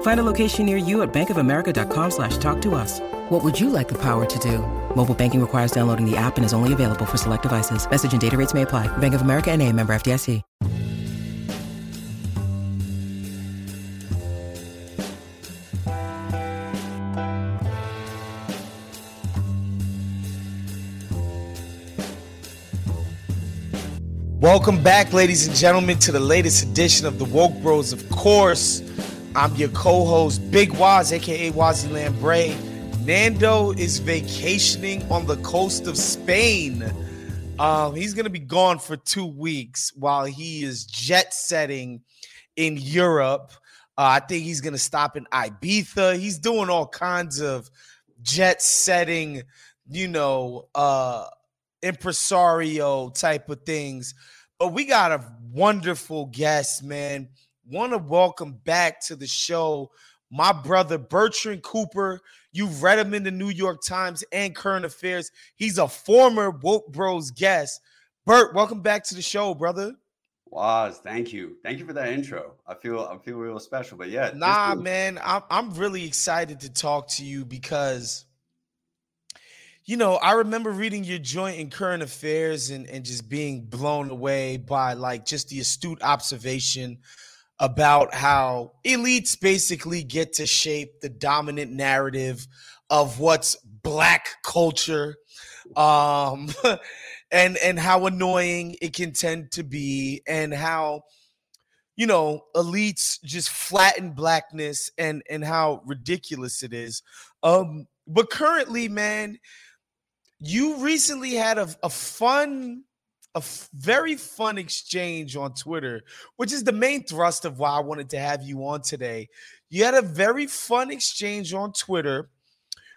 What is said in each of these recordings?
Find a location near you at bankofamerica.com slash talk to us. What would you like the power to do? Mobile banking requires downloading the app and is only available for select devices. Message and data rates may apply. Bank of America and a member FDIC. Welcome back, ladies and gentlemen, to the latest edition of the Woke Bros. Of course, I'm your co-host, Big Waz, aka Wosny Lambre. Nando is vacationing on the coast of Spain. Um, he's gonna be gone for two weeks while he is jet setting in Europe. Uh, I think he's gonna stop in Ibiza. He's doing all kinds of jet setting, you know, uh impresario type of things. But we got a wonderful guest, man. Want to welcome back to the show my brother Bertrand Cooper. You've read him in the New York Times and Current Affairs. He's a former Woke Bros guest. Bert, welcome back to the show, brother. Waz, thank you, thank you for that intro. I feel I feel real special, but yeah, nah, man, I'm I'm really excited to talk to you because you know, I remember reading your joint in current affairs and, and just being blown away by like just the astute observation about how elites basically get to shape the dominant narrative of what's black culture um and and how annoying it can tend to be and how you know elites just flatten blackness and and how ridiculous it is. Um but currently man you recently had a, a fun a f- very fun exchange on twitter which is the main thrust of why i wanted to have you on today you had a very fun exchange on twitter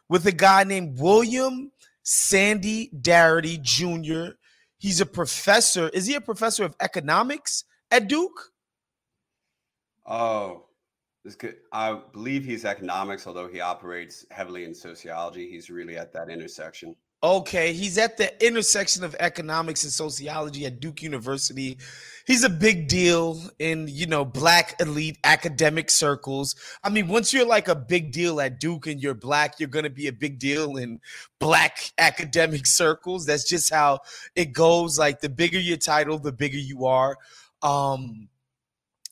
with a guy named william sandy darity jr he's a professor is he a professor of economics at duke oh this could, I believe he's economics, although he operates heavily in sociology. He's really at that intersection. Okay, he's at the intersection of economics and sociology at Duke University. He's a big deal in, you know, black elite academic circles. I mean, once you're like a big deal at Duke and you're black, you're going to be a big deal in black academic circles. That's just how it goes. Like the bigger your title, the bigger you are. Um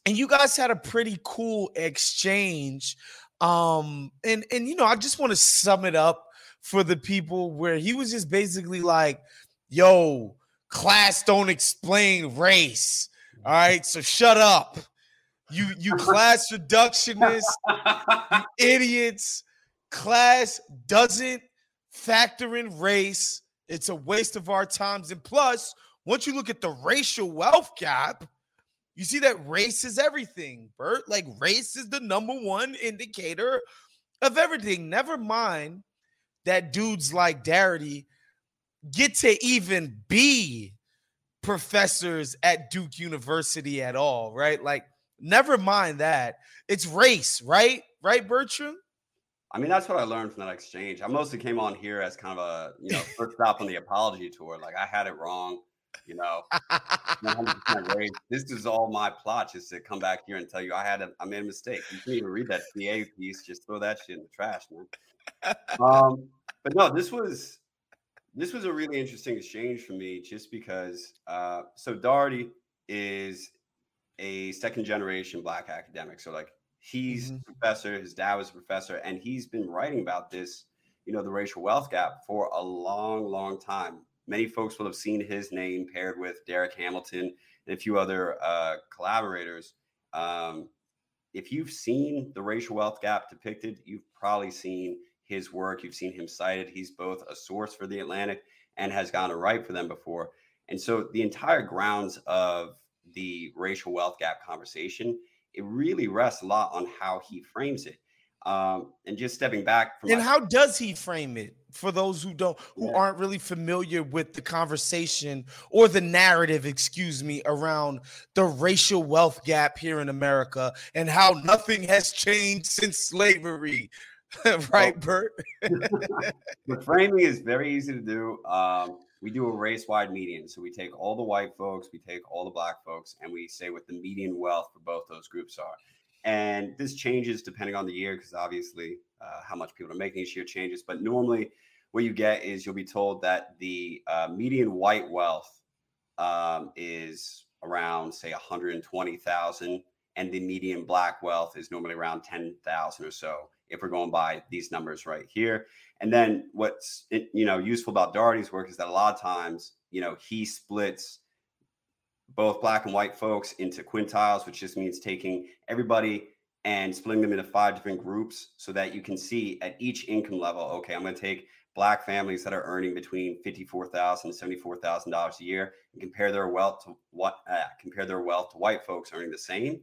and you guys had a pretty cool exchange. Um and and you know, I just want to sum it up for the people where he was just basically like, yo, class don't explain race. All right, so shut up. You you class reductionists, idiots. Class doesn't factor in race. It's a waste of our times. And plus, once you look at the racial wealth gap, you see that race is everything, Bert. Like race is the number one indicator of everything. Never mind that dudes like Darity get to even be professors at Duke University at all, right? Like, never mind that. It's race, right? Right, Bertram? I mean, that's what I learned from that exchange. I mostly came on here as kind of a, you know, first stop on the apology tour. Like, I had it wrong, you know, 100% race. This is all my plot, just to come back here and tell you I had a, I made a mistake. You can even read that CA piece, just throw that shit in the trash, man. Um, but no, this was this was a really interesting exchange for me just because uh, so Darity is a second generation black academic. So like he's mm-hmm. professor, his dad was a professor, and he's been writing about this, you know, the racial wealth gap for a long, long time. Many folks will have seen his name paired with Darrick Hamilton and a few other uh, collaborators. Um, if you've seen the racial wealth gap depicted, you've probably seen his work. You've seen him cited. He's both a source for the Atlantic and has gone to write for them before. And so the entire grounds of the racial wealth gap conversation, it really rests a lot on how he frames it. Um, and just stepping back from and my- how does he frame it for those who don't who yeah. aren't really familiar with the conversation or the narrative excuse me around the racial wealth gap here in america and how nothing has changed since slavery right, oh. Bert? the framing is very easy to do. Um, we do a race wide median. So we take all the white folks, we take all the black folks, and we say what the median wealth for both those groups are. And this changes depending on the year because obviously uh, how much people are making each year changes. But normally, what you get is you'll be told that the uh, median white wealth um, is around, say, 120,000, and the median black wealth is normally around 10,000 or so if we're going by these numbers right here. And then what's you know useful about Darity's work is that a lot of times you know he splits both black and white folks into quintiles, which just means taking everybody and splitting them into five different groups so that you can see at each income level, okay, I'm going to take black families that are earning between $54,000 and $74,000 a year and compare their wealth to what uh, compare their wealth to white folks earning the same.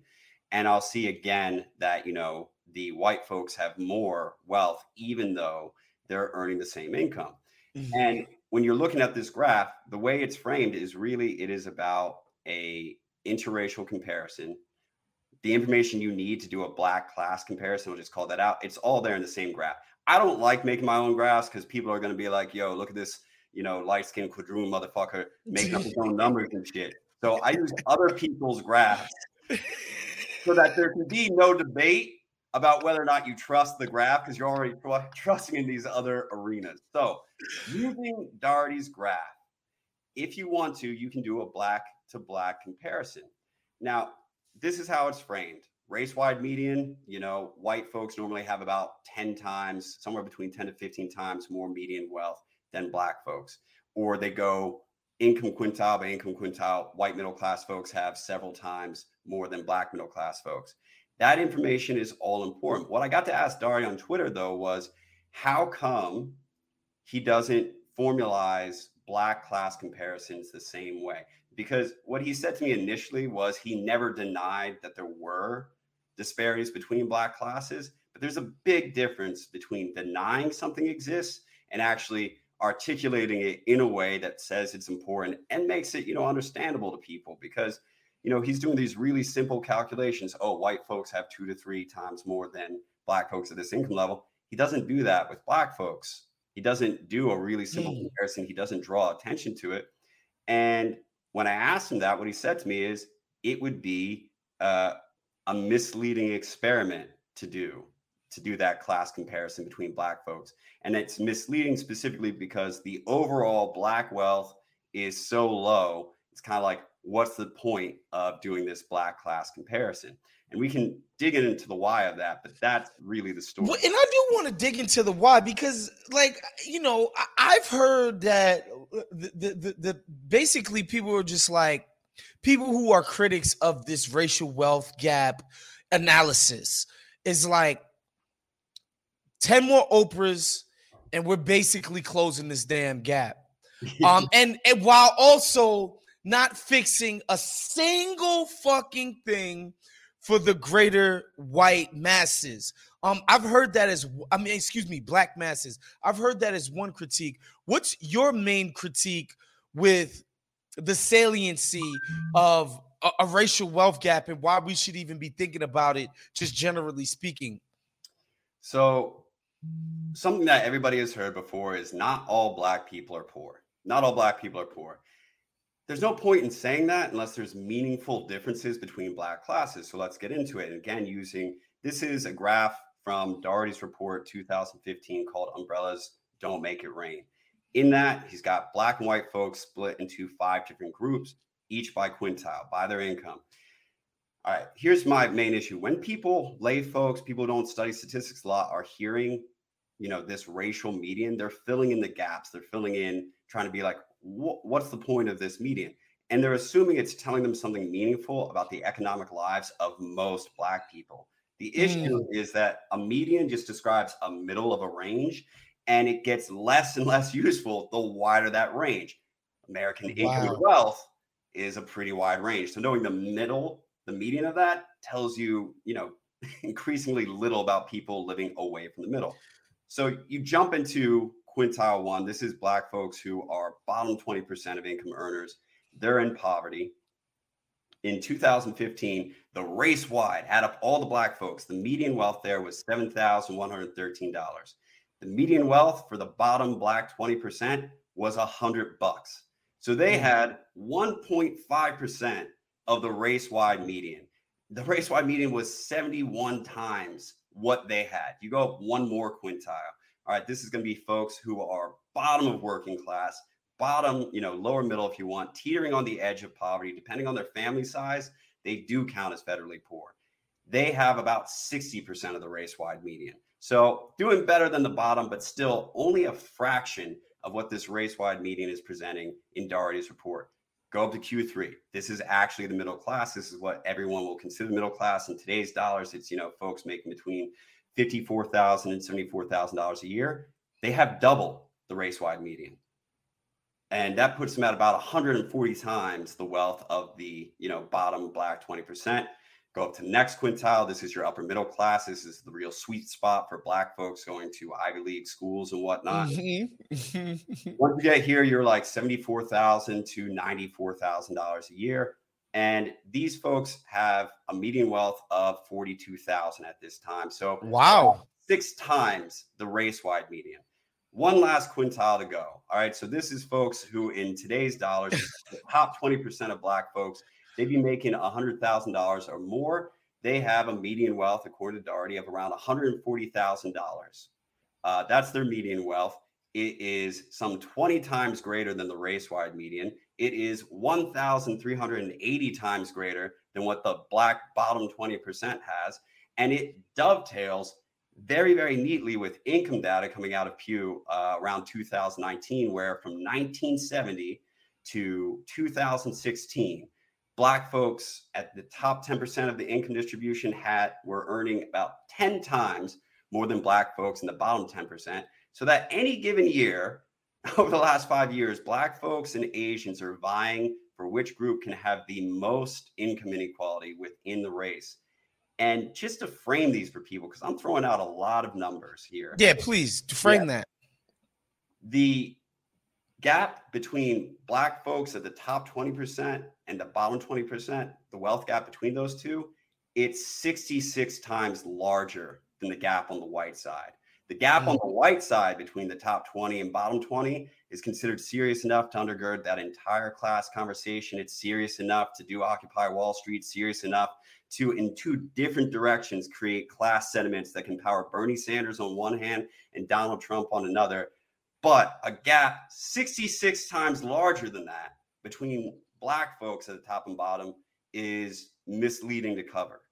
And I'll see again that, you know, the white folks have more wealth, even though they're earning the same income. Mm-hmm. And when you're looking at this graph, the way it's framed is really it is about a interracial comparison. The information you need to do a black class comparison, we'll just call that out. It's all there in the same graph. I don't like making my own graphs because people are going to be like, "Yo, look at this, you know, light skinned quadroon motherfucker making up his own numbers and shit." So I use other people's graphs so that there can be no debate about whether or not you trust the graph because you're already tr- trusting in these other arenas. So, using Darity's graph, if you want to, you can do a black to black comparison. Now, this is how it's framed race wide median, you know, white folks normally have about 10 times, somewhere between 10 to 15 times more median wealth than black folks. Or they go income quintile by income quintile, white middle class folks have several times more than black middle class folks. That information is all important. What I got to ask Dari on Twitter though was how come he doesn't formalize black class comparisons the same way? Because what he said to me initially was he never denied that there were disparities between black classes, but there's a big difference between denying something exists and actually articulating it in a way that says it's important and makes it, you know, understandable to people because you know, he's doing these really simple calculations. Oh, white folks have two to three times more than black folks at this income level. He doesn't do that with black folks He doesn't do a really simple Mm. comparison. He doesn't draw attention to it. And when I asked him that, what he said to me is it would be uh, a misleading experiment to do to do that class comparison between black folks. And it's misleading specifically because the overall black wealth is so low it's kind of like what's the point of doing this black class comparison and we can dig into the why of that but that's really the story Well, and I do want to dig into the why because, like, you know, I, I've heard that uh, the, the, the, the basically people are just like people who are critics of this racial wealth gap analysis is like 10 more Oprahs and we're basically closing this damn gap. Um, and, and while also not fixing a single fucking thing for the greater white masses. Um, I've heard that as I mean, excuse me, black masses. I've heard that as one critique. What's your main critique with the saliency of a, a racial wealth gap and why we should even be thinking about it, just generally speaking? So, something that everybody has heard before is not all black people are poor. Not all black people are poor. There's no point in saying that unless there's meaningful differences between black classes. So, let's get into it. And again, using this is a graph from Darity's report 2015 called Umbrellas Don't Make It Rain. In that, he's got black and white folks split into five different groups, each by quintile, by their income. All right, here's my main issue. When people, lay folks, people who don't study statistics a lot, are hearing, you know, this racial median, they're filling in the gaps. They're filling in, trying to be like, what's the point of this median? And they're assuming it's telling them something meaningful about the economic lives of most Black people. The issue hmm. is that a median just describes a middle of a range, and it gets less and less useful the wider that range. American income and wealth is a pretty wide range. So knowing the middle, the median of that tells you, you know, increasingly little about people living away from the middle. So you jump into quintile one. This is black folks who are bottom 20% of income earners. They're in poverty. In 2015, the race wide add up all the black folks. The median wealth there was $7,113. The median wealth for the bottom black 20% was a hundred bucks. So they mm. had 1.5% of the race wide median. The race wide median was 71 times what they had. You go up one more quintile. All right, this is going to be folks who are bottom of working class, bottom, you know, lower middle if you want, teetering on the edge of poverty, depending on their family size, they do count as federally poor. They have about 60% of the race wide median. So doing better than the bottom, but still only a fraction of what this race wide median is presenting in Darity's report. Go up to Q3. This is actually the middle class. This is what everyone will consider middle class in today's dollars. It's you know folks making between fifty-four thousand and seventy-four thousand dollars a year. They have double the race wide median, and that puts them at about 140 times the wealth of the you know bottom black 20 percent. Go up to the next quintile. This is your upper middle class. This is the real sweet spot for black folks going to Ivy League schools and whatnot. Mhm. Once you get here, you're like seventy-four thousand to ninety-four thousand dollars a year, and these folks have a median wealth of forty-two thousand at this time. So wow. six times the race-wide median. One last quintile to go. All right, so this is folks who, in today's dollars, the top twenty percent of Black folks, they'd be making hundred thousand dollars or more. They have a median wealth, according to Darity, of around one hundred forty thousand dollars. Uh, that's their median wealth. It is some 20 times greater than the race wide median. It is 1,380 times greater than what the black bottom 20% has. And it dovetails very, very neatly with income data coming out of Pew uh, around 2019, where from 1970 to 2016, black folks at the top 10% of the income distribution had were earning about 10 times more than black folks in the bottom 10%. So that any given year over the last five years, black folks and Asians are vying for which group can have the most income inequality within the race. And just to frame these for people, because I'm throwing out a lot of numbers here. Yeah, please frame Yeah. that. The gap between black folks at the top 20% and the bottom 20%, the wealth gap between those two, it's 66 times larger than the gap on the white side. The gap on mm-hmm. the white side between the top 20 and bottom 20 is considered serious enough to undergird that entire class conversation. It's serious enough to do Occupy Wall Street, serious enough to, in two different directions, create class sentiments that can power Bernie Sanders on one hand and Donald Trump on another. But a gap 66 times larger than that between black folks at the top and bottom is misleading to cover.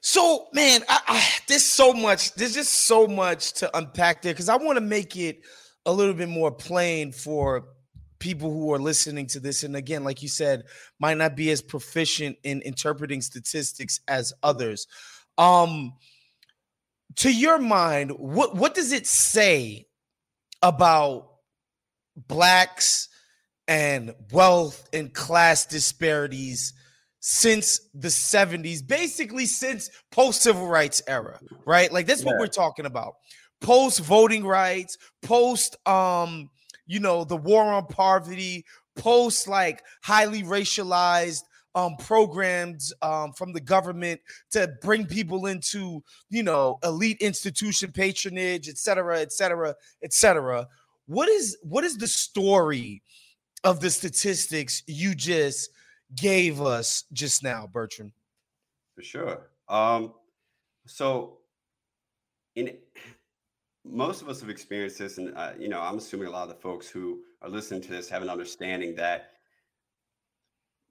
So, man, I, I, there's so much. There's just so much to unpack there because I want to make it a little bit more plain for people who are listening to this and again like you said might not be as proficient in interpreting statistics as others um to your mind what what does it say about blacks and wealth and class disparities since the 70s basically since post civil rights era right like that's yeah. what we're talking about post voting rights post um you know, the war on poverty, post like highly racialized um, programs um, from the government to bring people into, you know, elite institution patronage, et cetera, et cetera, et cetera. What is what is the story of the statistics you just gave us just now, Bertrand? For sure. Um, so in most of us have experienced this, and uh, you know, I'm assuming a lot of the folks who are listening to this have an understanding that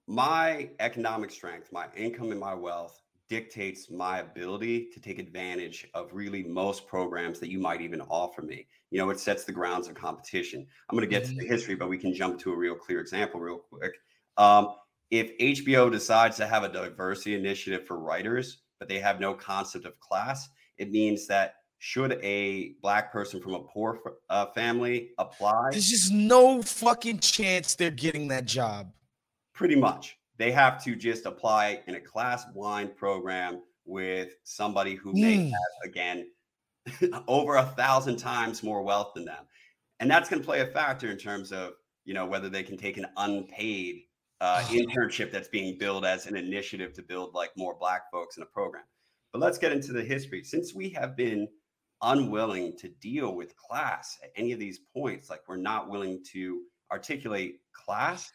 my economic strength, my income, and my wealth dictates my ability to take advantage of really most programs that you might even offer me. You know, it sets the grounds of competition. I'm going to get mm-hmm. to the history, but we can jump to a real clear example real quick. Um, if HBO decides to have a diversity initiative for writers, but they have no concept of class, it means that should a black person from a poor uh, family apply? There's just no fucking chance they're getting that job. Pretty much. They have to just apply in a class blind program with somebody who mm. may hmm. have, again, over a thousand times more wealth than them. And that's going to play a factor in terms of, you know, whether they can take an unpaid uh, internship that's being billed as an initiative to build like more black folks in a program. But let's get into the history. Since we have been unwilling to deal with class at any of these points like we're not willing to articulate class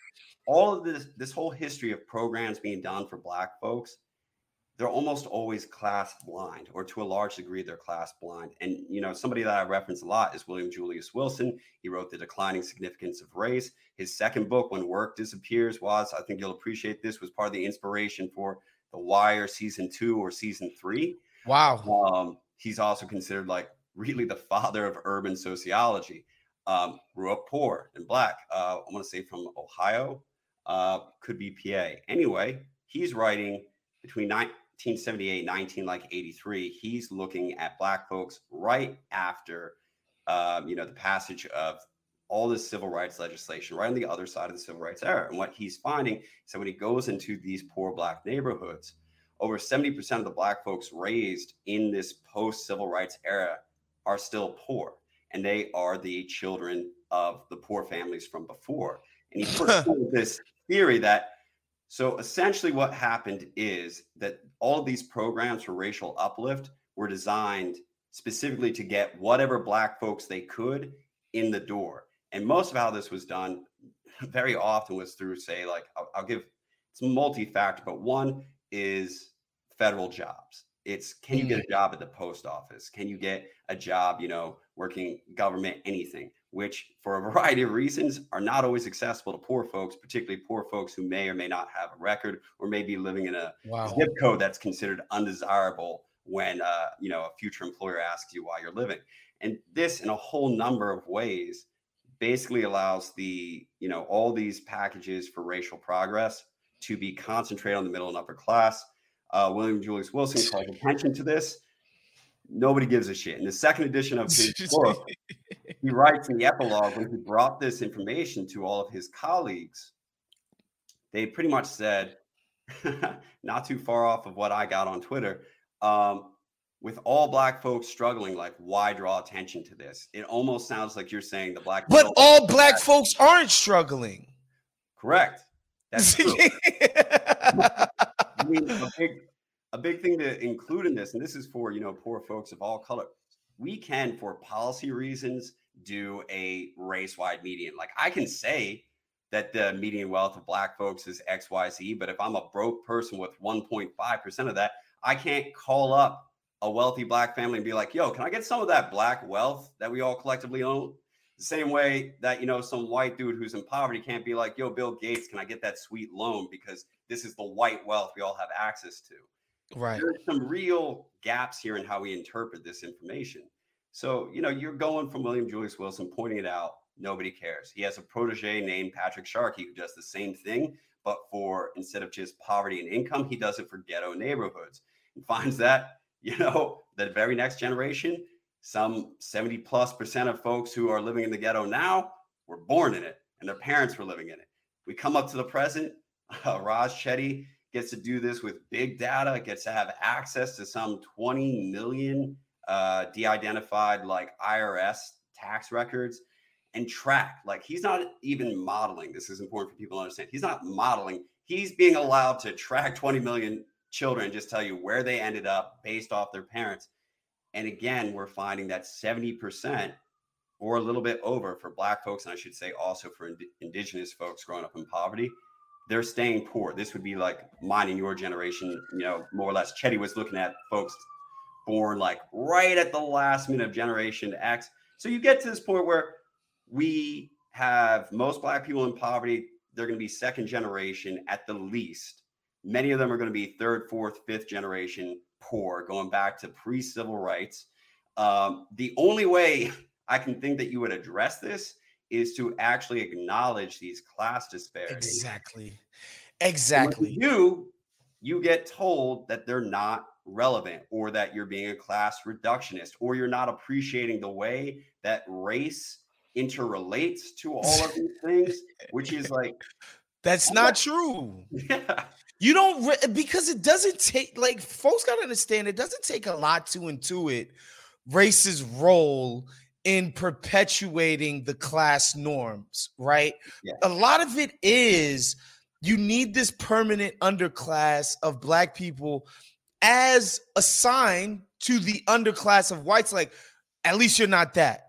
all of this this whole history of programs being done for black folks they're almost always class blind or to a large degree they're class blind and you know somebody that i reference a lot is william julius wilson he wrote the declining significance of race his second book when work disappears was i think you'll appreciate this was part of the inspiration for the wire season two or season three wow um, he's also considered like really the father of urban sociology. Um, grew up poor and black. Uh, I want to say from Ohio, uh, could be PA. Anyway, he's writing between 1978 19 like 83. He's looking at black folks right after, um, you know, the passage of all this civil rights legislation, right on the other side of the civil rights era. And what he's finding is that when he goes into these poor black neighborhoods, over 70% of the black folks raised in this post civil rights era are still poor and they are the children of the poor families from before and he puts this theory that so essentially what happened is that all of these programs for racial uplift were designed specifically to get whatever black folks they could in the door and most of how this was done very often was through say like i'll, I'll give it's multi-factor but one is federal jobs. It's can you get a mm. job at the post office? Can you get a job, you know, working government, anything, which for a variety of reasons are not always accessible to poor folks, particularly poor folks who may or may not have a record or may be living in a wow. zip code that's considered undesirable when uh, you know a future employer asks you why you're living. And this in a whole number of ways basically allows the, you know, all these packages for racial progress to be concentrated on the middle and upper class uh, William Julius Wilson calls attention to this. Nobody gives a shit. In the second edition of his book, he writes in the epilogue when he brought this information to all of his colleagues, they pretty much said, not too far off of what I got on Twitter. Um, with all black folks struggling, like why draw attention to this? It almost sounds like you're saying the black. But all black folks aren't struggling. Correct. That's true. I mean, a big, a big thing to include in this, and this is for you know poor folks of all color. we can, for policy reasons, do a race wide median. Like I can say that the median wealth of black folks is XYZ, but if I'm a broke person with 1.5% of that, I can't call up a wealthy black family and be like, yo, can I get some of that black wealth that we all collectively own? The same way that, you know, some white dude who's in poverty can't be like, yo, Bill Gates, can I get that sweet loan? Because this is the white wealth we all have access to. Right. There's some real gaps here in how we interpret this information. So, you know, you're going from William Julius Wilson pointing it out. Nobody cares. He has a protege named Patrick Sharkey who does the same thing, but for instead of just poverty and income, he does it for ghetto neighborhoods and finds that, you know, the very next generation, some 70 plus percent of folks who are living in the ghetto now were born in it and their parents were living in it. We come up to the present, uh, Raj Chetty gets to do this with big data, gets to have access to some 20 million uh, de-identified like IRS tax records and track. Like he's not even modeling. This is important for people to understand. He's not modeling. He's being allowed to track 20 million children just tell you where they ended up based off their parents. And again, we're finding that 70% or a little bit over for black folks, and I should say also for ind- indigenous folks growing up in poverty, they're staying poor. This would be like mine and your generation, you know, more or less. Chetty was looking at folks born like right at the last minute of Generation X. So you get to this point where we have most Black people in poverty. They're going to be second generation at the least. Many of them are going to be third, fourth, fifth generation poor, going back to pre civil rights. Um, the only way I can think that you would address this is to actually acknowledge these class disparities. Exactly. Exactly. You you get told that they're not relevant or that you're being a class reductionist or you're not appreciating the way that race interrelates to all of these things, which is like that's not true. Yeah. You don't re- because it doesn't take like folks got to understand it doesn't take a lot to intuit race's role in perpetuating the class norms, right? Yeah. A lot of it is you need this permanent underclass of black people as a sign to the underclass of whites like at least you're not that.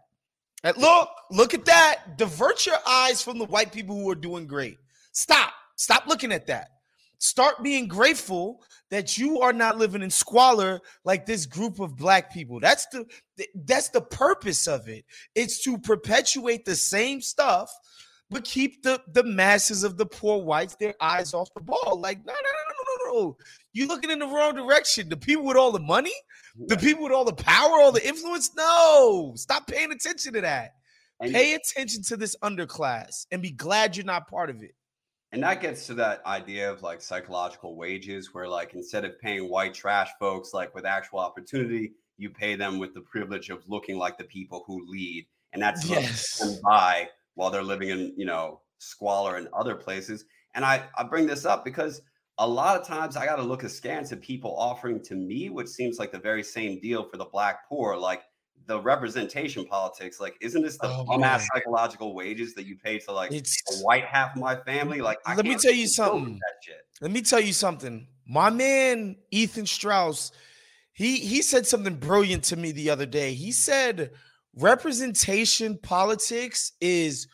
Look, look at that. Divert your eyes from the white people who are doing great. Stop. Stop looking at that. Start being grateful that you are not living in squalor like this group of black people. That's the that's the purpose of it. It's to perpetuate the same stuff, but keep the the masses of the poor whites their eyes off the ball. Like no, no, no, no, no, no. You looking in the wrong direction. The people with all the money, the people with all the power, all the influence. No, stop paying attention to that. And, Pay attention to this underclass and be glad you're not part of it. and that gets to that idea of like psychological wages, where like instead of paying white trash folks like with actual opportunity, you pay them with the privilege of looking like the people who lead. And that's Yes. them by while they're living in, you know, squalor in other places. And I, I bring this up because a lot of times I got to look askance at people offering to me, which seems like the very same deal for the black poor. Like the representation politics, like, isn't this the Oh, bum psychological wages that you pay to like It's the white half of my family? Like, I Let me tell you something. That shit. let me tell you something. My man Ethan Strauss, he he said something brilliant to me the other day. He said representation politics is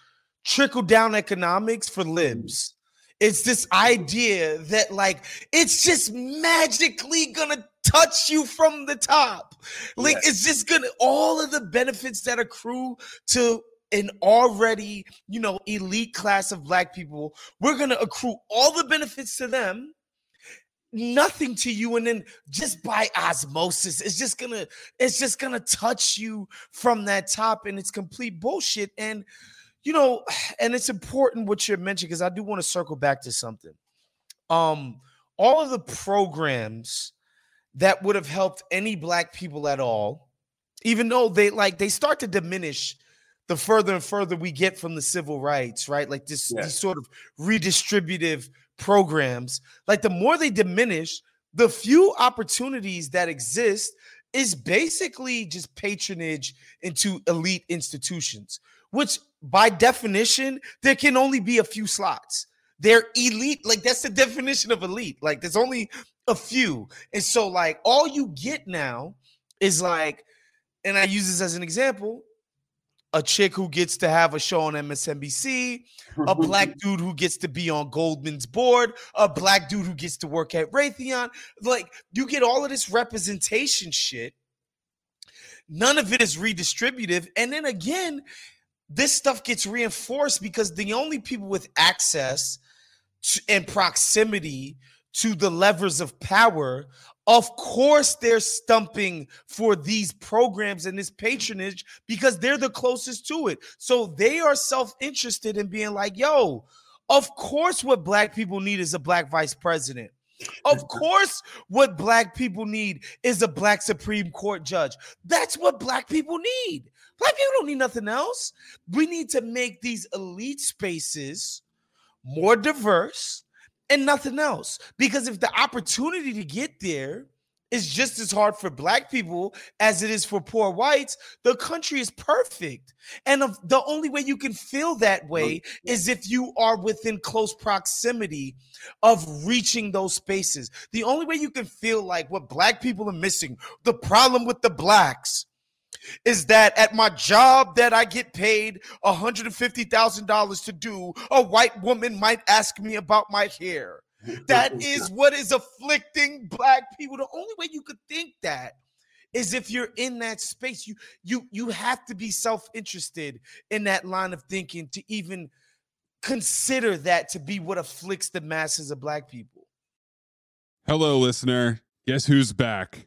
trickle down economics for libs. It's this idea that like it's just magically gonna touch you from the top. Like Yes. it's just gonna all of the benefits that accrue to an already, you know, elite class of black people, we're gonna accrue all the benefits to them, nothing to you, and then just by osmosis, it's just gonna, it's just gonna touch you from that top, and it's complete bullshit. And you know, and it's important what you're mentioning because I do want to circle back to something. Um, all of the programs that would have helped any black people at all, even though they like they start to diminish the further and further we get from the civil rights, right? Like this, these sort of redistributive programs, like the more they diminish, the few opportunities that exist is basically just patronage into elite institutions, which by definition, there can only be a few slots. They're elite, like that's the definition of elite. Like there's only a few. And so, like, all you get now is like and I use this as an example, a chick who gets to have a show on MSNBC, a mm-hmm. black dude who gets to be on Goldman's board, a black dude who gets to work at Raytheon. Like you get all of this representation shit. None of it is redistributive. And then again, this stuff gets reinforced because the only people with access to, and proximity to the levers of power of course, they're stumping for these programs and this patronage because they're the closest to it. So they are self interested in being like, yo, of course, what black people need is a black vice president. Of course, what black people need is a black Supreme Court judge. That's what black people need. Black people don't need nothing else. We need to make these elite spaces more diverse and nothing else. Because if the opportunity to get there is just as hard for black people as it is for poor whites, the country is perfect. And the only way you can feel that way is if you are within close proximity of reaching those spaces. The only way you can feel like what black people are missing, the problem with the blacks is that at my job that I get paid $150,000 to do, a white woman might ask me about my hair. That is what is afflicting black people. The only way you could think that is if you're in that space. You you you have to be self-interested in that line of thinking to even consider that to be what afflicts the masses of black people. Hello, listener. Guess who's back?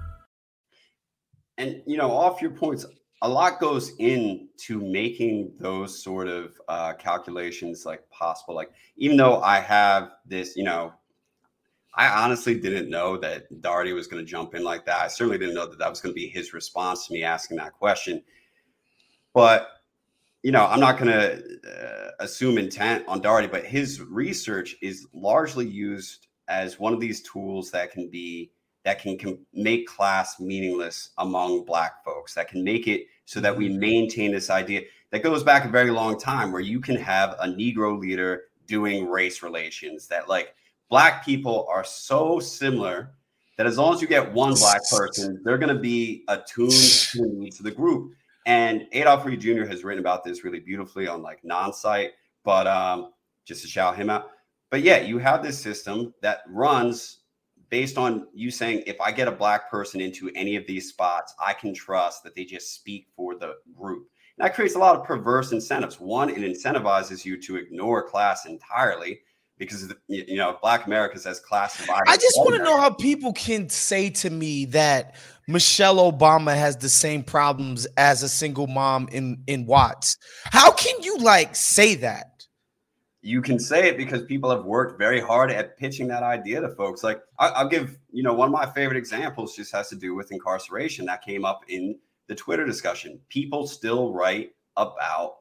and you know, off your points, a lot goes into making those sort of uh, calculations like possible. Like, even though I have this, you know, I honestly didn't know that Darity was going to jump in like that. I certainly didn't know that that was going to be his response to me asking that question. But you know, I'm not going to uh, assume intent on Darity, but his research is largely used as one of these tools that can be that can, can make class meaningless among black folks that can make it so that we mm-hmm. maintain this idea that goes back a very long time where you can have a negro leader doing race relations that like black people are so similar that as long as you get one black person they're going to be attuned to the group and adolph reed jr has written about this really beautifully on like non-site but um just to shout him out but yeah you have this system that runs based on you saying if I get a black person into any of these spots, I can trust that they just speak for the group. And that creates a lot of perverse incentives. One, it incentivizes you to ignore class entirely because you know Black America's as classified. I just want to know how people can say to me that Michelle Obama has the same problems as a single mom in in Watts. How can you like say that? You can say it because people have worked very hard at pitching that idea to folks. Like I, will give you know one of my favorite examples just has to do with incarceration that came up in the Twitter discussion. People still write about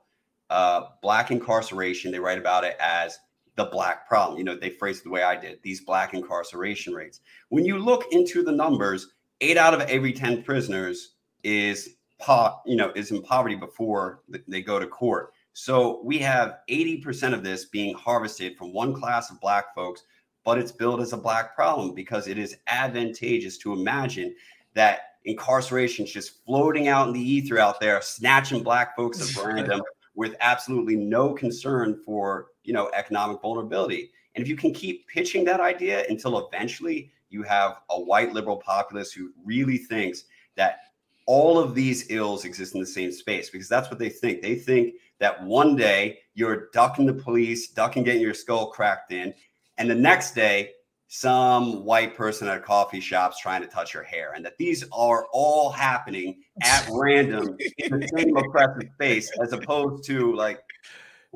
uh, black incarceration. They write about it as the black problem. You know, they phrase it the way I did these black incarceration rates. When you look into the numbers, eight out of every 10 prisoners is po- you know is in poverty before they go to court. So we have 80% of this being harvested from one class of black folks, but it's billed as a black problem because it is advantageous to imagine that incarceration is just floating out in the ether out there, snatching black folks at random with absolutely no concern for you know economic vulnerability. And if you can keep pitching that idea until eventually you have a white liberal populace who really thinks that all of these ills exist in the same space because that's what they think. They think that one day you're ducking the police, ducking getting your skull cracked in, and the next day some white person at a coffee shop's trying to touch your hair, and that these are all happening at random in the same oppressive space, as opposed to like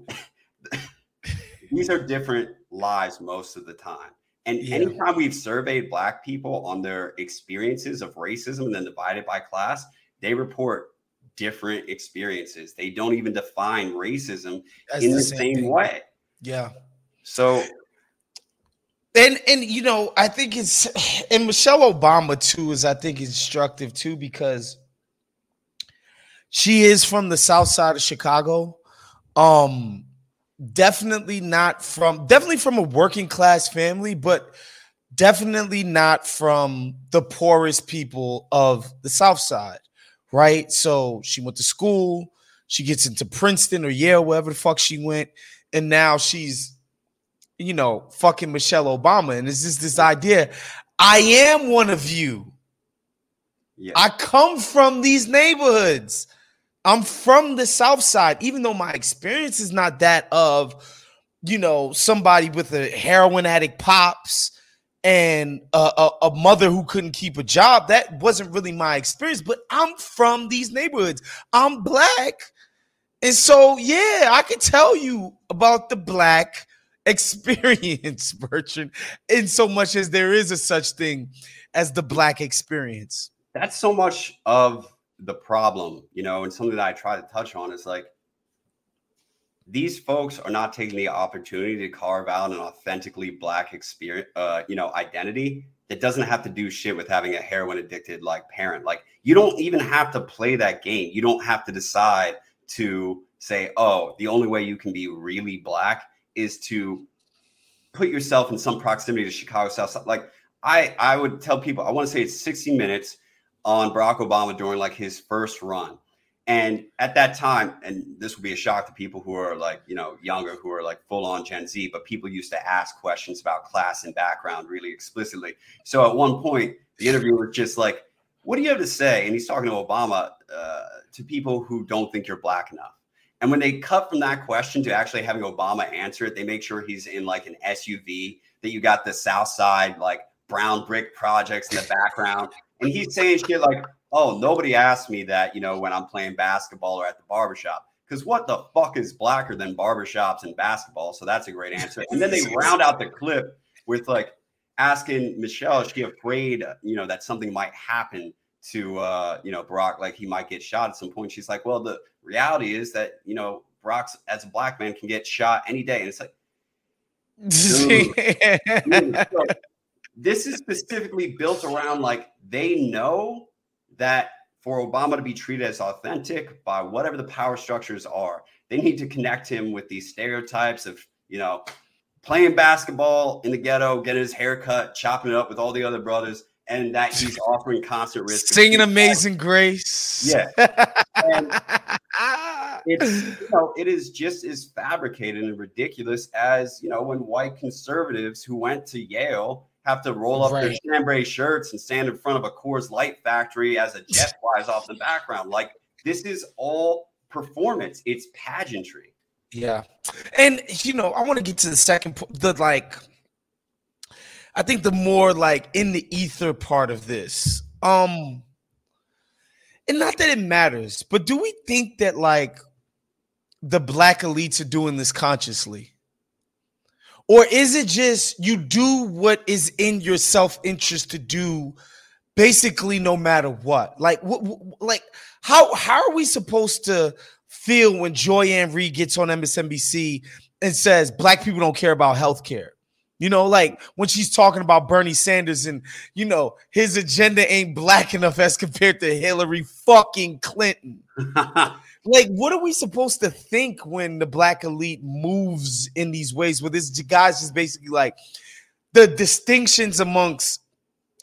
these are different lives most of the time. And yeah. anytime we've surveyed Black people on their experiences of racism and then divided by class, they report different experiences. They don't even define racism That's in the, the same, same way. Yeah. So and and you know, I think it's and Michelle Obama too is I think instructive too because she is from the south side of Chicago. Um definitely not from definitely from a working class family, but definitely not from the poorest people of the south side, right? So she went to school, she gets into Princeton or Yale, wherever the fuck she went, and now she's you know, fucking Michelle Obama. And it's just this idea I am one of you. Yeah. I come from these neighborhoods. I'm from the South Side, even though my experience is not that of, you know, somebody with a heroin addict pops and a, a, a, mother who couldn't keep a job. That wasn't really my experience, but I'm from these neighborhoods. I'm black. And so, yeah, I can tell you about the black experience, Bertrand, in so much as there is a such thing as the black experience. That's so much of the problem, you know, and something that I try to touch on is like these folks are not taking the opportunity to carve out an authentically black experience, uh, you know, identity that doesn't have to do shit with having a heroin addicted like parent. Like you don't even have to play that game. You don't have to decide to say, oh, the only way you can be really black is to put yourself in some proximity to Chicago South. Like I, I would tell people, I want to say it's 60 minutes on Barack Obama during like his first run. And at that time, and this will be a shock to people who are like, you know, younger, who are like full on Gen Z, but people used to ask questions about class and background really explicitly. So at one point, the interviewer was just like, What do you have to say? And he's talking to Obama uh, to people who don't think you're black enough. And when they cut from that question to actually having Obama answer it, they make sure he's in like an SUV, that you got the South Side, like brown brick projects in the background. And he's saying shit like, oh, nobody asked me that, you know, when I'm playing basketball or at the barbershop. Because what the fuck is blacker than barbershops and basketball? So that's a great answer. And then they round out the clip with like asking Michelle, is she afraid, you know, that something might happen to uh, you know, Barack, like he might get shot at some point. She's like, Well, the reality is that you know Barack as a black man can get shot any day, and it's like, dude, so this is specifically built around like they know that for Obama to mm. be treated as authentic by whatever the power structures are, they need to connect him with these stereotypes of you know playing basketball in the ghetto, getting his hair cut, chopping it up with all the other brothers and that he's offering concert risk. Singing Amazing Grace. Yeah. And it's you know, it is just as fabricated and ridiculous as you know when white conservatives who went to Yale have to roll up right. their chambray shirts and stand in front of a Coors Light factory as a jet flies off the background. Like this is all performance. It's pageantry. Yeah. And you know, I want to get to the second the like I think the more like in the ether part of this. Um and not that it matters, but do we think that like the black elites are doing this consciously? Or is it just you do what is in your self-interest to do basically no matter what? Like what like how how are we supposed to feel when Joy-Ann Reid gets on MSNBC and says black people don't care about healthcare? You know, like when she's talking about Bernie Sanders and you know his agenda ain't black enough as compared to Hillary fucking Clinton. like, what are we supposed to think when the black elite moves in these ways? Where this guy's just basically like the distinctions amongst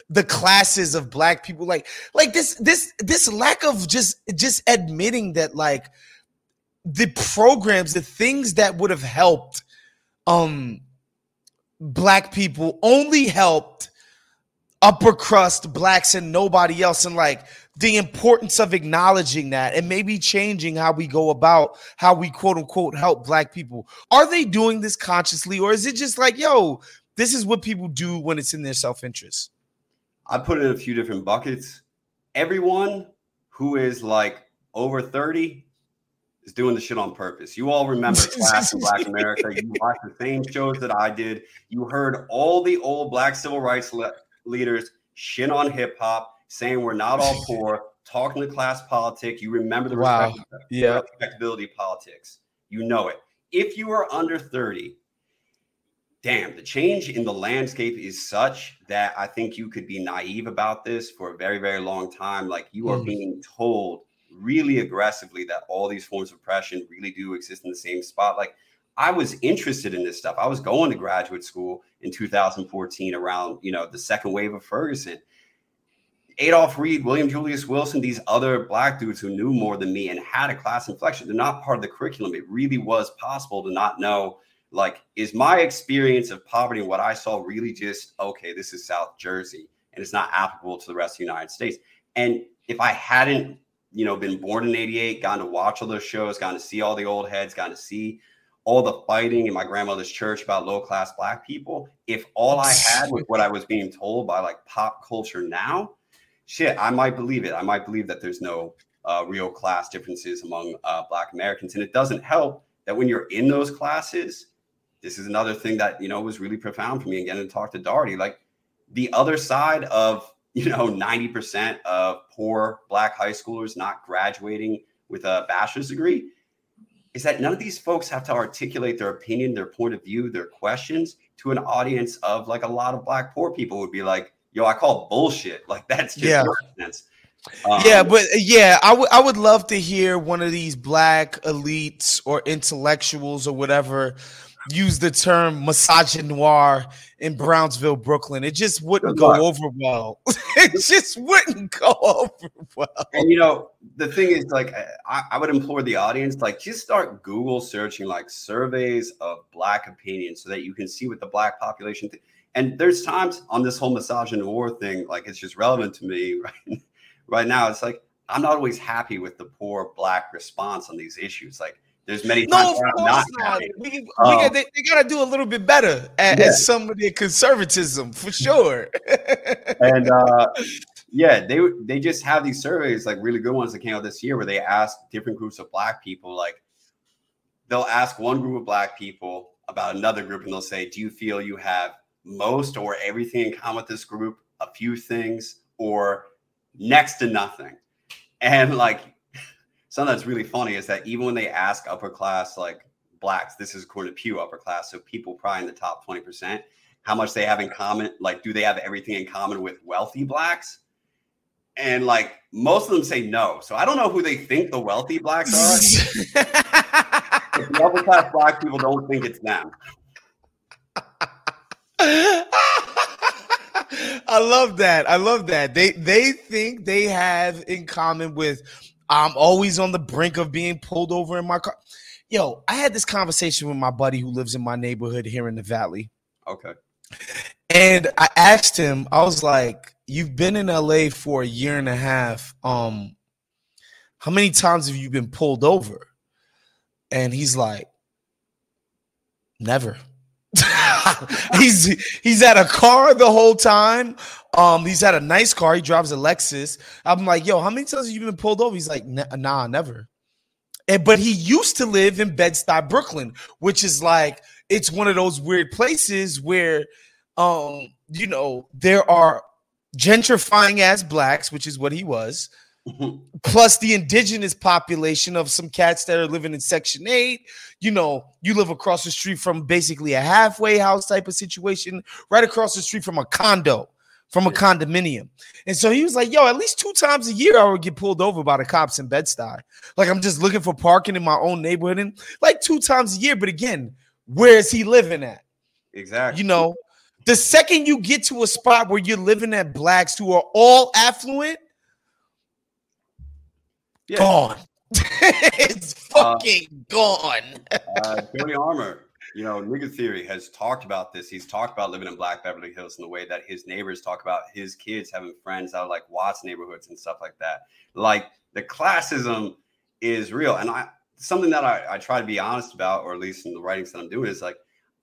the classes of black people, like, like this, this, this lack of just just admitting that, like, the programs, the things that would have helped, um black people only helped upper crust blacks and nobody else and like the importance of acknowledging that and maybe changing how we go about how we quote unquote help black people are they doing this consciously or is it just like yo this is what people do when it's in their self-interest i put it in a few different buckets everyone who is like over 30 is doing the shit on purpose. You all remember Class in Black America. You watched the same shows that I did. You heard all the old black civil rights le- leaders shit on hip hop, saying we're not all poor, talking to class politics. You remember the wow. respect- yeah. respectability politics. You know it. If you are under 30, damn, the change in the landscape is such that I think you could be naive about this for a very, very long time. Like you are Mm. being told really aggressively that all these forms of oppression really do exist in the same spot. Like I was interested in this stuff. I was going to graduate school in 2014 around, you know, the second wave of Ferguson. Adolph Reed, William Julius Wilson, these other black dudes who knew more than me and had a class inflection. They're not part of the curriculum. It really was possible to not know, like, is my experience of poverty and what I saw really just, okay, this is South Jersey and it's not applicable to the rest of the United States. And if I hadn't you know, been born in 88, gotten to watch all those shows, gotten to see all the old heads, gotten to see all the fighting in my grandmother's church about low class black people. If all I had was what I was being told by like pop culture now, shit, I might believe it. I might believe that there's no uh, real class differences among uh, black Americans. And it doesn't help that when you're in those classes, this is another thing that, you know, was really profound for me and getting to talk to Darity. Like the other side of you know 90% of poor black high schoolers not graduating with a bachelor's degree is that none of these folks have to articulate their opinion their point of view their questions to an audience of like a lot of black poor people would be like yo i call bullshit like that's just Yeah. nonsense Um, yeah, but yeah, I would I would love to hear one of these black elites or intellectuals or whatever use the term misogynoir in Brownsville, Brooklyn. It just wouldn't go over well. it just wouldn't go over well. and you know the thing is like I, I would implore the audience like just start google searching like surveys of black opinion so that you can see what the black population th- and there's times on this whole misogynoir thing like it's just relevant to me right right now it's like i'm not always happy with the poor black response on these issues like there's many times No, of course not. We, we Um, got, they, they got to do a little bit better at, Yeah. at some of their conservatism for sure. and uh yeah they they just have these surveys like really good ones that came out this year where they ask different groups of black people like they'll ask one group of black people about another group and they'll say do you feel you have most or everything in common with this group a few things or next to nothing and like something that's really funny is that even when they ask upper class like blacks this is according to pew upper class so people probably in the top 20% how much they have in common. Like, do they have everything in common with wealthy blacks? And like most of them say no. So I don't know who they think the wealthy blacks are. the upper class black people don't think it's them. I love that. I love that. They they think they have in common with I'm always on the brink of being pulled over in my car. Yo, I had this conversation with my buddy who lives in my neighborhood here in the valley. Okay. And I asked him, I was like, You've been in LA for a year and a half. Um, how many times have you been pulled over? And he's like, Never. he's he's at a car the whole time. Um, he's at a nice car. He drives a Lexus. I'm like, yo, how many times have you been pulled over? He's like, nah, never. And but he used to live in Bed-Stuy, Brooklyn, which is like it's one of those weird places where um, you know, there are gentrifying as blacks, which is what he was, plus the indigenous population of some cats that are living in Section 8. You know, you live across the street from basically a halfway house type of situation, right across the street from a condo, from a condominium. And so he was like, yo, at least two times a year I would get pulled over by the cops in Bed-Stuy. Like I'm just looking for parking in my own neighborhood and like two times a year. But again, where is he living at? Exactly. You know, the second you get to a spot where you're living at blacks who are all affluent, yeah. gone. it's uh, fucking uh, gone. uh, Tony Armour, you know, nigga theory has talked about this. He's talked about living in Black Beverly Hills in the way that his neighbors talk about his kids having friends out of like Watts neighborhoods and stuff like that. Like the classism is real. And I something that I, I try to be honest about, or at least in the writings that I'm doing, is like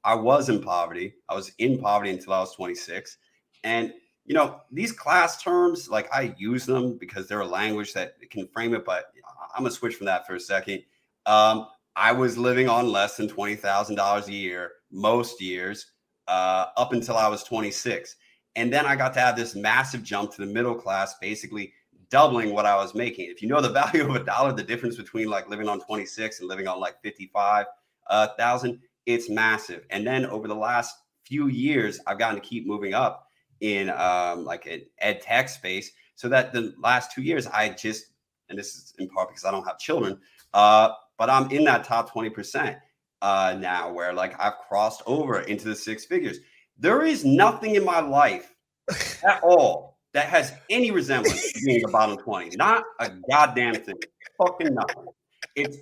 I was in poverty. I was in poverty until I was 26. And you know, these class terms, like I use them because they're a language that can frame it, but I'm gonna switch from that for a second. Um, I was living on less than twenty thousand dollars a year most years uh, up until I was 26, and then I got to have this massive jump to the middle class, basically doubling what I was making. If you know the value of a dollar, the difference between like living on 26 and living on like 55 uh, thousand, it's massive. And then over the last few years, I've gotten to keep moving up in um, like an ed tech space. So that the last two years, I just, and this is in part because I don't have children, uh, but I'm in that top 20% uh, now where like I've crossed over into the six figures. There is nothing in my life at all that has any resemblance to being a bottom 20. Not a goddamn thing. Fucking nothing. It's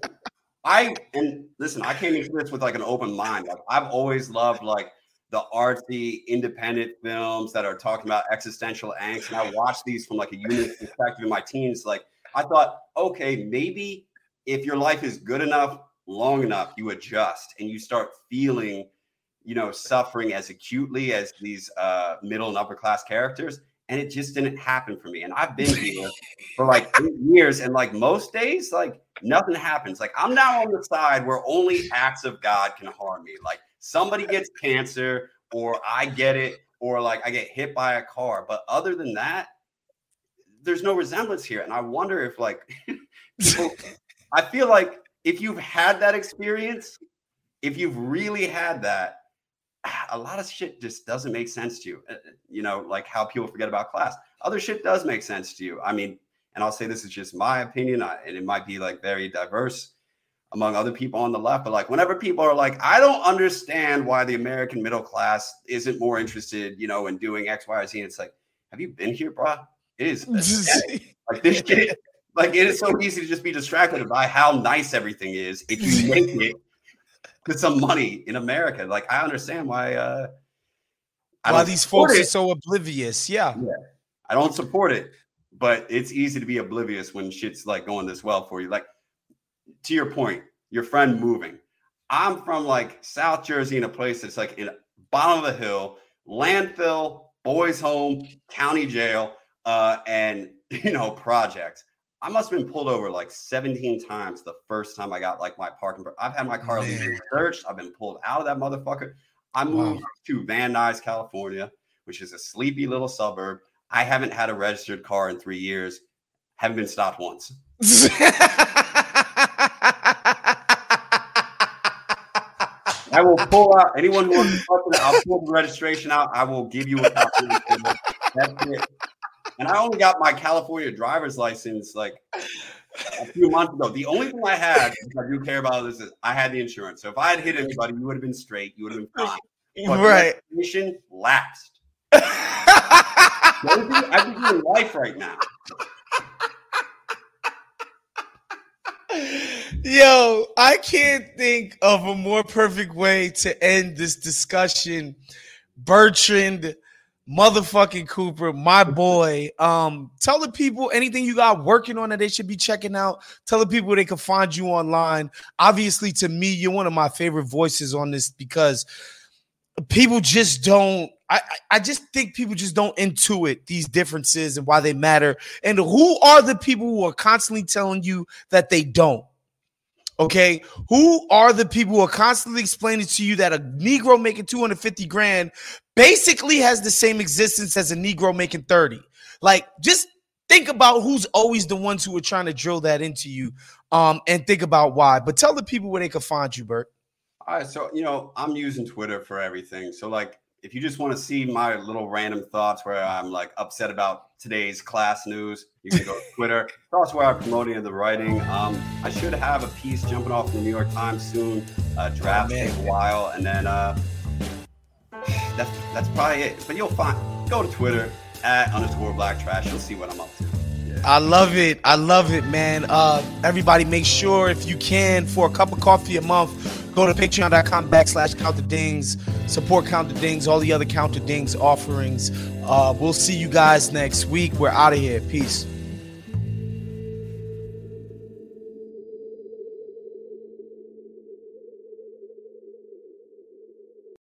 I and listen, I came into this with like an open mind. Like I've always loved like the artsy independent films that are talking about existential angst. And I watched these from like a unit perspective in my teens. Like I thought, okay, maybe if your life is good enough, long enough, you adjust and you start feeling, you know, suffering as acutely as these uh, middle and upper class characters. And it just didn't happen for me. And I've been here for like eight years. And like most days, like nothing happens. Like I'm now on the side where only acts of God can harm me. Like somebody gets cancer or I get it or like I get hit by a car. But other than that, there's no resemblance here. And I wonder if like people, I feel like if you've had that experience, if you've really had that, a lot of shit just doesn't make sense to you. Uh, you know, like how people forget about class. Other shit does make sense to you. I mean, and I'll say this is just my opinion, and it might be like very diverse among other people on the left. But like whenever people are like, I don't understand why the American middle class isn't more interested, you know, in doing X, Y, or Z. And it's like, have you been here, bro? It is like this shit. Like it is so easy to just be distracted by how nice everything is if you make it to some money in America. Like I understand why. uh I why these folks it. are so oblivious. Yeah. yeah. I don't support it, but it's easy to be oblivious when shit's like going this well for you. Like to your point, your friend moving. I'm from like South Jersey in a place that's like in bottom of the hill, landfill, boys' home, county jail, uh, and you know projects. I must have been pulled over like 17 times the first time I got like my parking. I've had my car searched. I've been pulled out of that motherfucker. I moved wow. to Van Nuys, California, which is a sleepy little suburb. I haven't had a registered car in three years. Haven't been stopped once. I will pull out anyone who wants to talk to I'll pull the registration out. I will give you a copy. That's it. And I only got my California driver's license like a few months ago. The only thing I had, I do care about this, is I had the insurance. So if I had hit anybody, you would have been straight. You would have been fine. But right. Mission lapsed. Be doing life right now. Yo, I can't think of a more perfect way to end this discussion. Bertrand motherfucking Cooper, my boy. Um, tell the people anything you got working on that they should be checking out. Tell the people they can find you online. Obviously, to me, you're one of my favorite voices on this because people just don't. I, I just think people just don't intuit these differences and why they matter. And who are the people who are constantly telling you that they don't? Okay, who are the people who are constantly explaining to you that a Negro making 250 grand basically has the same existence as a Negro making 30? Like, just think about who's always the ones who are trying to drill that into you um, and think about why. But tell the people where they can find you, Bert. All right, so you know, I'm using Twitter for everything. So like if you just want to see my little random thoughts where I'm like upset about today's class news, you can go to Twitter. That's where I'm promoting the writing. Um, I should have a piece jumping off the New York Times soon. Uh, draft oh, take a while, and then uh, that's that's probably it. But you'll find go to Twitter at underscore Black Trash. You'll see what I'm up to. I love it. I love it, man. Uh, everybody, make sure if you can, for a cup of coffee a month, Go to patreon.com backslash count the dings. Support Count the Dings, all the other Count the Dings offerings. Uh, we'll see you guys next week. We're out of here. Peace.